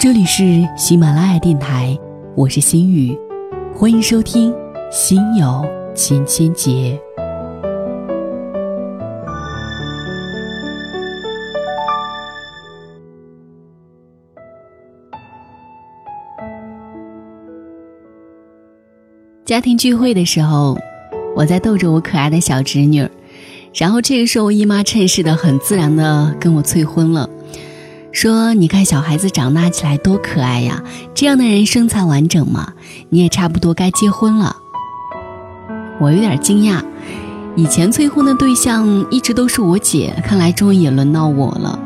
这里是喜马拉雅电台，我是心雨，欢迎收听《心有千千结》。家庭聚会的时候，我在逗着我可爱的小侄女，然后这个时候，我姨妈趁势的很自然的跟我催婚了。说：“你看小孩子长大起来多可爱呀，这样的人生才完整嘛。你也差不多该结婚了。”我有点惊讶，以前催婚的对象一直都是我姐，看来终于也轮到我了。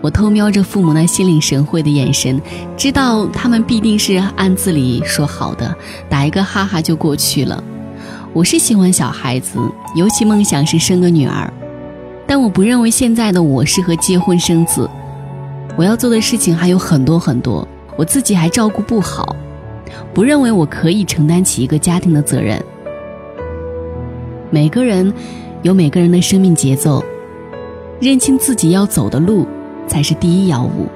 我偷瞄着父母那心领神会的眼神，知道他们必定是暗自里说好的，打一个哈哈就过去了。我是喜欢小孩子，尤其梦想是生个女儿，但我不认为现在的我适合结婚生子。我要做的事情还有很多很多，我自己还照顾不好，不认为我可以承担起一个家庭的责任。每个人有每个人的生命节奏，认清自己要走的路才是第一要务。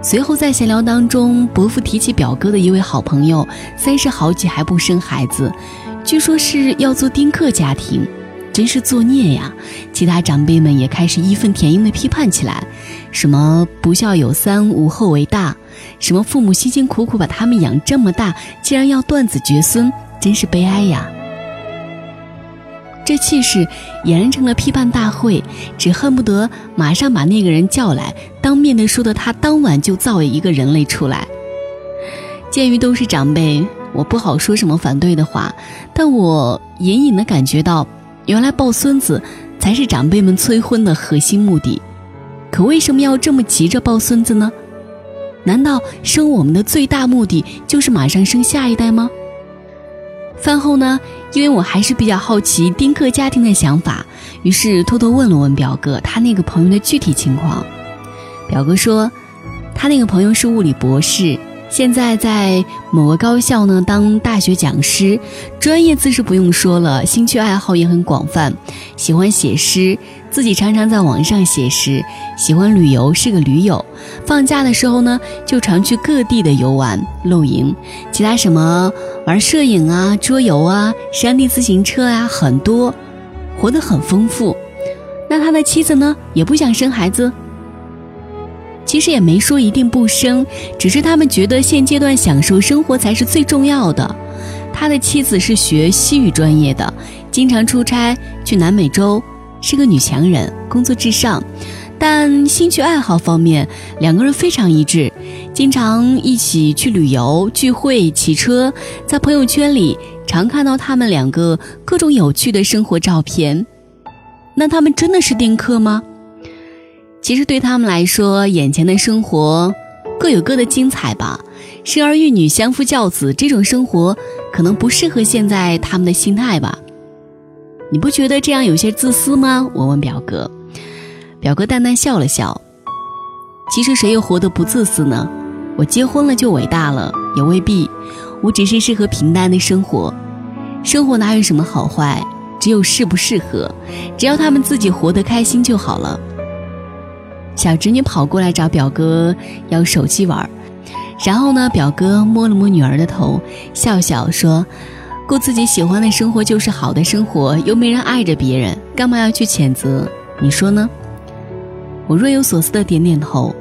随后在闲聊当中，伯父提起表哥的一位好朋友，三十好几还不生孩子，据说是要做丁克家庭。真是作孽呀！其他长辈们也开始义愤填膺地批判起来，什么不孝有三，无后为大，什么父母辛辛苦苦把他们养这么大，竟然要断子绝孙，真是悲哀呀！这气势俨然成了批判大会，只恨不得马上把那个人叫来，当面的说的他当晚就造一个人类出来。鉴于都是长辈，我不好说什么反对的话，但我隐隐的感觉到。原来抱孙子才是长辈们催婚的核心目的，可为什么要这么急着抱孙子呢？难道生我们的最大目的就是马上生下一代吗？饭后呢，因为我还是比较好奇丁克家庭的想法，于是偷偷问了问表哥他那个朋友的具体情况。表哥说，他那个朋友是物理博士。现在在某个高校呢当大学讲师，专业自是不用说了，兴趣爱好也很广泛，喜欢写诗，自己常常在网上写诗，喜欢旅游，是个驴友。放假的时候呢，就常去各地的游玩露营，其他什么玩摄影啊、桌游啊、山地自行车啊，很多，活得很丰富。那他的妻子呢，也不想生孩子。其实也没说一定不生，只是他们觉得现阶段享受生活才是最重要的。他的妻子是学西语专业的，经常出差去南美洲，是个女强人，工作至上。但兴趣爱好方面，两个人非常一致，经常一起去旅游、聚会、骑车。在朋友圈里常看到他们两个各种有趣的生活照片。那他们真的是丁克吗？其实对他们来说，眼前的生活各有各的精彩吧。生儿育女、相夫教子这种生活，可能不适合现在他们的心态吧。你不觉得这样有些自私吗？我问表哥，表哥淡淡笑了笑。其实谁又活得不自私呢？我结婚了就伟大了，也未必。我只是适合平淡的生活。生活哪有什么好坏，只有适不适合。只要他们自己活得开心就好了。小侄女跑过来找表哥要手机玩，然后呢，表哥摸了摸女儿的头，笑笑说：“过自己喜欢的生活就是好的生活，又没人爱着别人，干嘛要去谴责？你说呢？”我若有所思的点点头。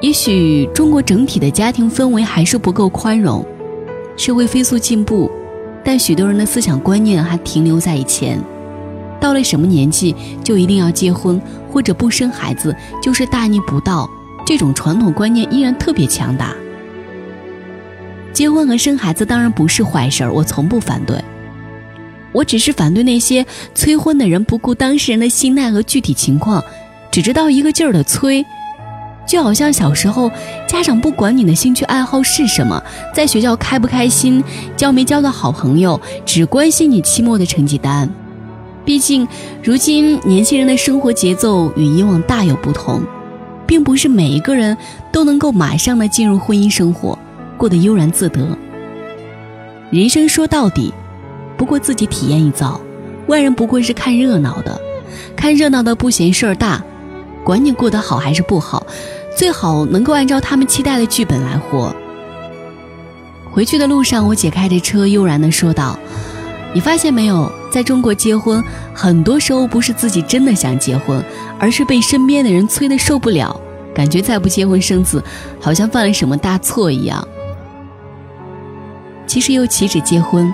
也许中国整体的家庭氛围还是不够宽容，社会飞速进步，但许多人的思想观念还停留在以前。到了什么年纪就一定要结婚，或者不生孩子就是大逆不道，这种传统观念依然特别强大。结婚和生孩子当然不是坏事儿，我从不反对。我只是反对那些催婚的人不顾当事人的心态和具体情况，只知道一个劲儿的催，就好像小时候家长不管你的兴趣爱好是什么，在学校开不开心，交没交到好朋友，只关心你期末的成绩单。毕竟，如今年轻人的生活节奏与以往大有不同，并不是每一个人都能够马上的进入婚姻生活，过得悠然自得。人生说到底，不过自己体验一遭，外人不过是看热闹的，看热闹的不嫌事儿大，管你过得好还是不好，最好能够按照他们期待的剧本来活。回去的路上，我姐开着车悠然地说道：“你发现没有，在中国结婚，很多时候不是自己真的想结婚，而是被身边的人催得受不了，感觉再不结婚生子，好像犯了什么大错一样。其实又岂止结婚，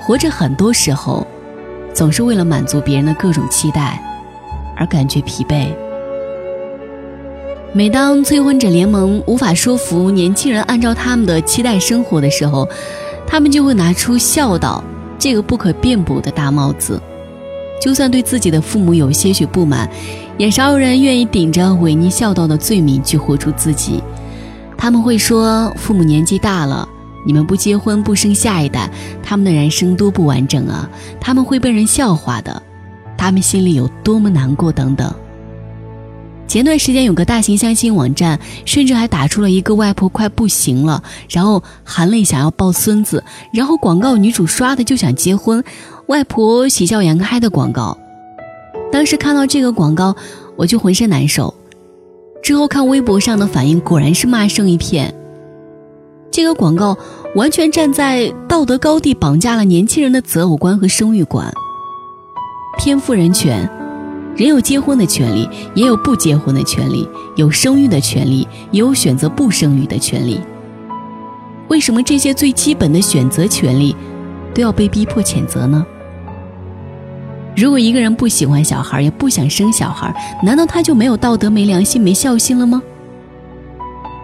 活着很多时候，总是为了满足别人的各种期待，而感觉疲惫。”每当催婚者联盟无法说服年轻人按照他们的期待生活的时候，他们就会拿出孝道这个不可辩驳的大帽子。就算对自己的父母有些许不满，也少有人愿意顶着违逆孝道的罪名去活出自己。他们会说：“父母年纪大了，你们不结婚不生下一代，他们的人生多不完整啊！他们会被人笑话的，他们心里有多么难过等等。”前段时间有个大型相亲网站，甚至还打出了一个外婆快不行了，然后含泪想要抱孙子，然后广告女主刷的就想结婚，外婆喜笑颜开的广告。当时看到这个广告，我就浑身难受。之后看微博上的反应，果然是骂声一片。这个广告完全站在道德高地绑架了年轻人的择偶观和生育观，偏妇人权。人有结婚的权利，也有不结婚的权利；有生育的权利，也有选择不生育的权利。为什么这些最基本的选择权利，都要被逼迫谴责呢？如果一个人不喜欢小孩，也不想生小孩，难道他就没有道德、没良心、没孝心了吗？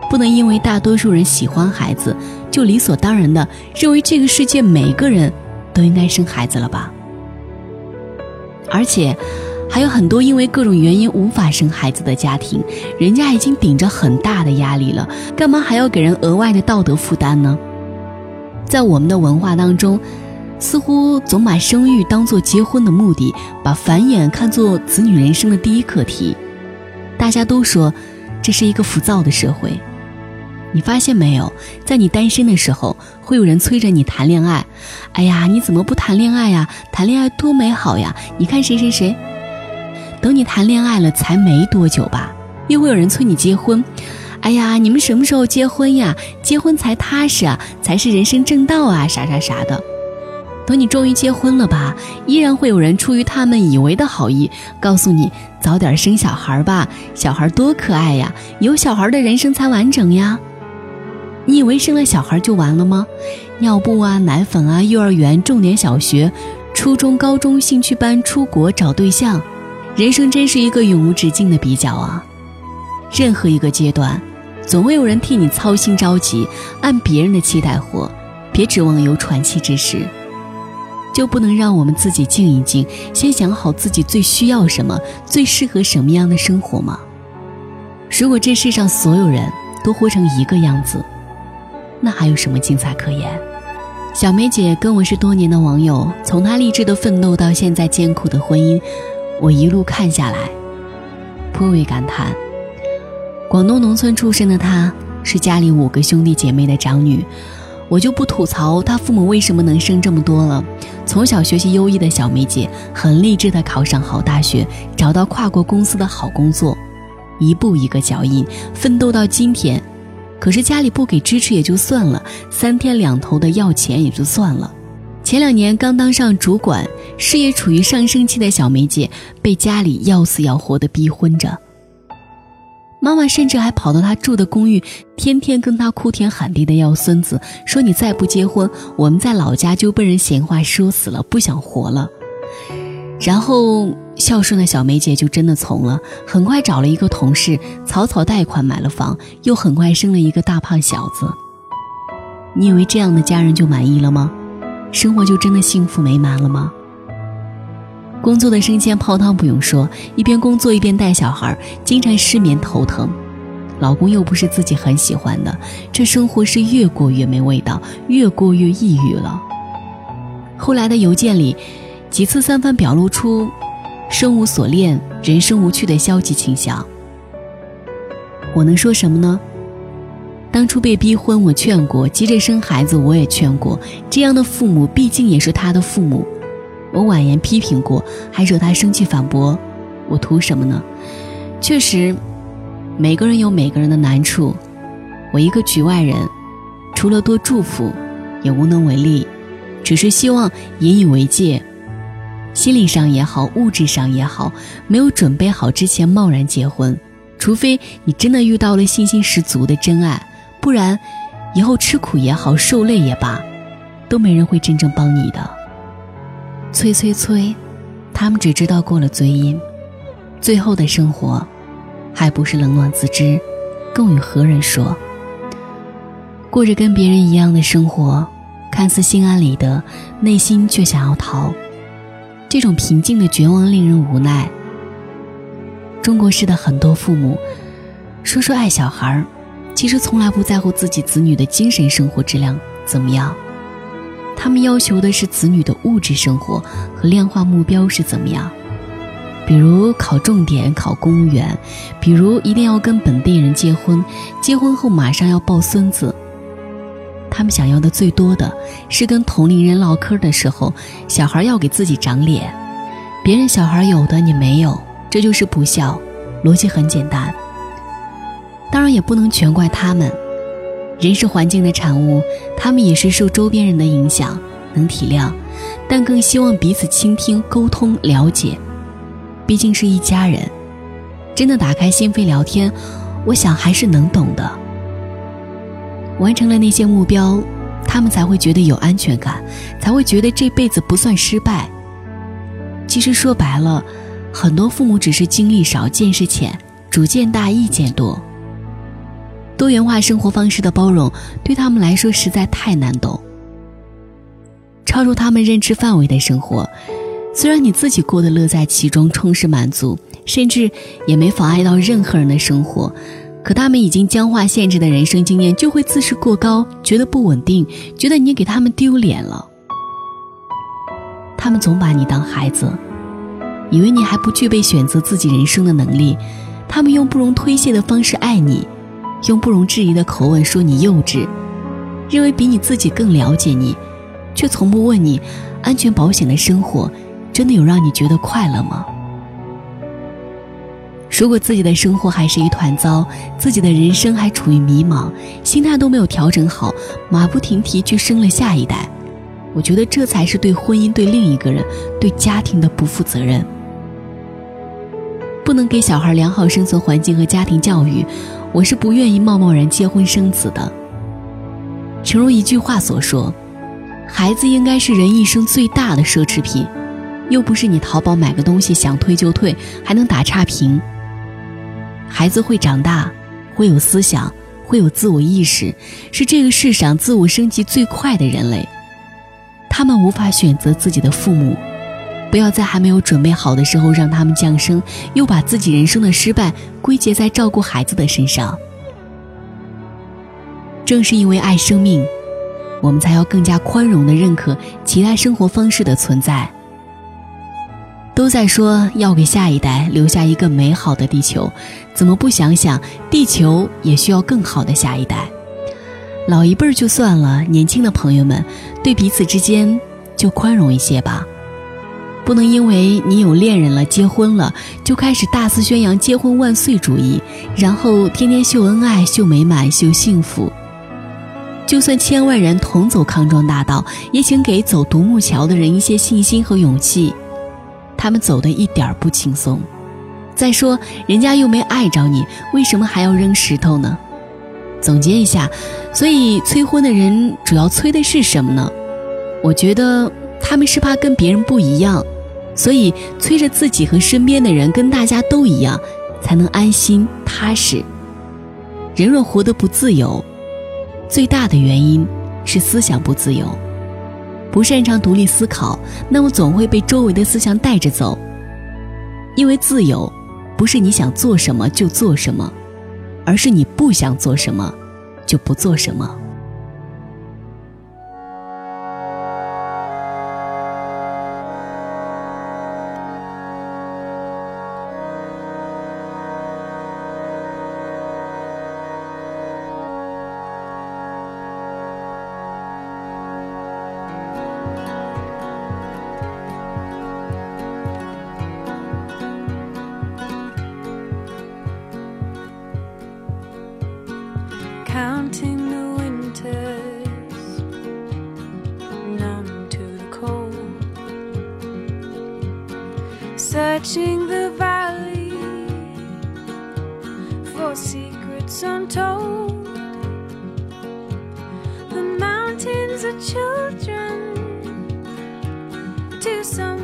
不能因为大多数人喜欢孩子，就理所当然的认为这个世界每个人都应该生孩子了吧？而且。还有很多因为各种原因无法生孩子的家庭，人家已经顶着很大的压力了，干嘛还要给人额外的道德负担呢？在我们的文化当中，似乎总把生育当做结婚的目的，把繁衍看作子女人生的第一课题。大家都说，这是一个浮躁的社会。你发现没有，在你单身的时候，会有人催着你谈恋爱。哎呀，你怎么不谈恋爱呀？谈恋爱多美好呀！你看谁谁谁。等你谈恋爱了，才没多久吧，又会有人催你结婚。哎呀，你们什么时候结婚呀？结婚才踏实啊，才是人生正道啊，啥啥啥的。等你终于结婚了吧，依然会有人出于他们以为的好意，告诉你早点生小孩吧，小孩多可爱呀，有小孩的人生才完整呀。你以为生了小孩就完了吗？尿布啊，奶粉啊，幼儿园、重点小学、初中、高中、兴趣班、出国找对象。人生真是一个永无止境的比较啊！任何一个阶段，总会有人替你操心着急，按别人的期待活。别指望有喘息之时，就不能让我们自己静一静，先想好自己最需要什么，最适合什么样的生活吗？如果这世上所有人都活成一个样子，那还有什么精彩可言？小梅姐跟我是多年的网友，从她励志的奋斗到现在艰苦的婚姻。我一路看下来，颇为感叹。广东农村出身的她，是家里五个兄弟姐妹的长女。我就不吐槽她父母为什么能生这么多了。从小学习优异的小梅姐，很励志的考上好大学，找到跨国公司的好工作，一步一个脚印，奋斗到今天。可是家里不给支持也就算了，三天两头的要钱也就算了。前两年刚当上主管，事业处于上升期的小梅姐被家里要死要活的逼婚着。妈妈甚至还跑到她住的公寓，天天跟她哭天喊地的要孙子，说你再不结婚，我们在老家就被人闲话说死了，不想活了。然后孝顺的小梅姐就真的从了，很快找了一个同事，草草贷款买了房，又很快生了一个大胖小子。你以为这样的家人就满意了吗？生活就真的幸福美满了吗？工作的升迁泡汤不用说，一边工作一边带小孩，经常失眠头疼，老公又不是自己很喜欢的，这生活是越过越没味道，越过越抑郁了。后来的邮件里，几次三番表露出生无所恋、人生无趣的消极倾向。我能说什么呢？当初被逼婚，我劝过；急着生孩子，我也劝过。这样的父母毕竟也是他的父母，我婉言批评过，还惹他生气反驳。我图什么呢？确实，每个人有每个人的难处，我一个局外人，除了多祝福，也无能为力，只是希望引以为戒。心理上也好，物质上也好，没有准备好之前贸然结婚，除非你真的遇到了信心十足的真爱，不然，以后吃苦也好，受累也罢，都没人会真正帮你的。催催催，他们只知道过了嘴瘾，最后的生活。还不是冷暖自知，更与何人说？过着跟别人一样的生活，看似心安理得，内心却想要逃。这种平静的绝望令人无奈。中国式的很多父母，说说爱小孩，其实从来不在乎自己子女的精神生活质量怎么样，他们要求的是子女的物质生活和量化目标是怎么样。比如考重点考公务员，比如一定要跟本地人结婚，结婚后马上要抱孙子。他们想要的最多的是跟同龄人唠嗑的时候，小孩要给自己长脸。别人小孩有的你没有，这就是不孝。逻辑很简单。当然也不能全怪他们，人是环境的产物，他们也是受周边人的影响，能体谅，但更希望彼此倾听、沟通、了解。毕竟是一家人，真的打开心扉聊天，我想还是能懂的。完成了那些目标，他们才会觉得有安全感，才会觉得这辈子不算失败。其实说白了，很多父母只是经历少、见识浅、主见大、意见多。多元化生活方式的包容对他们来说实在太难懂，超出他们认知范围的生活。虽然你自己过得乐在其中，充实满足，甚至也没妨碍到任何人的生活，可他们已经僵化限制的人生经验就会自视过高，觉得不稳定，觉得你给他们丢脸了。他们总把你当孩子，以为你还不具备选择自己人生的能力，他们用不容推卸的方式爱你，用不容置疑的口吻说你幼稚，认为比你自己更了解你，却从不问你安全保险的生活。真的有让你觉得快乐吗？如果自己的生活还是一团糟，自己的人生还处于迷茫，心态都没有调整好，马不停蹄去生了下一代，我觉得这才是对婚姻、对另一个人、对家庭的不负责任。不能给小孩良好生存环境和家庭教育，我是不愿意贸贸然结婚生子的。诚如一句话所说，孩子应该是人一生最大的奢侈品。又不是你淘宝买个东西想退就退，还能打差评。孩子会长大，会有思想，会有自我意识，是这个世上自我升级最快的人类。他们无法选择自己的父母，不要在还没有准备好的时候让他们降生，又把自己人生的失败归结在照顾孩子的身上。正是因为爱生命，我们才要更加宽容地认可其他生活方式的存在。都在说要给下一代留下一个美好的地球，怎么不想想地球也需要更好的下一代？老一辈儿就算了，年轻的朋友们对彼此之间就宽容一些吧，不能因为你有恋人了、结婚了，就开始大肆宣扬结婚万岁主义，然后天天秀恩爱、秀美满、秀幸福。就算千万人同走康庄大道，也请给走独木桥的人一些信心和勇气。他们走的一点不轻松，再说人家又没碍着你，为什么还要扔石头呢？总结一下，所以催婚的人主要催的是什么呢？我觉得他们是怕跟别人不一样，所以催着自己和身边的人跟大家都一样，才能安心踏实。人若活得不自由，最大的原因是思想不自由。不擅长独立思考，那么总会被周围的思想带着走。因为自由，不是你想做什么就做什么，而是你不想做什么，就不做什么。some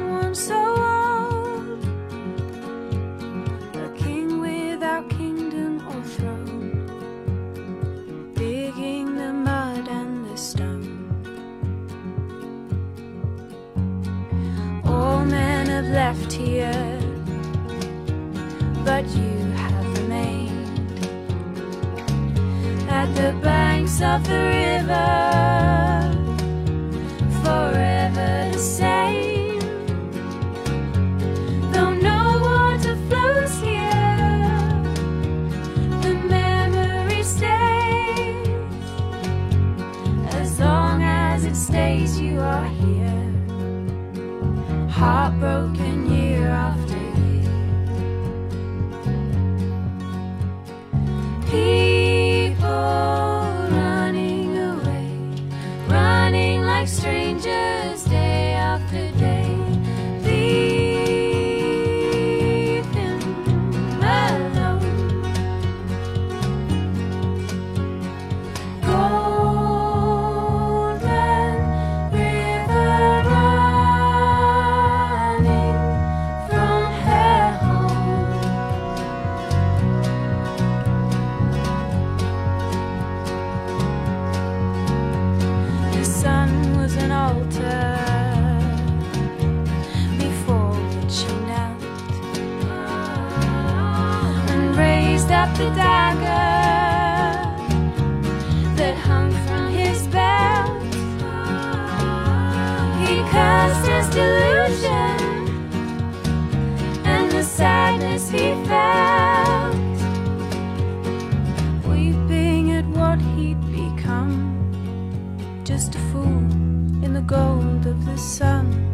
explosion and the sadness he felt, weeping at what he'd become, just a fool in the gold of the sun.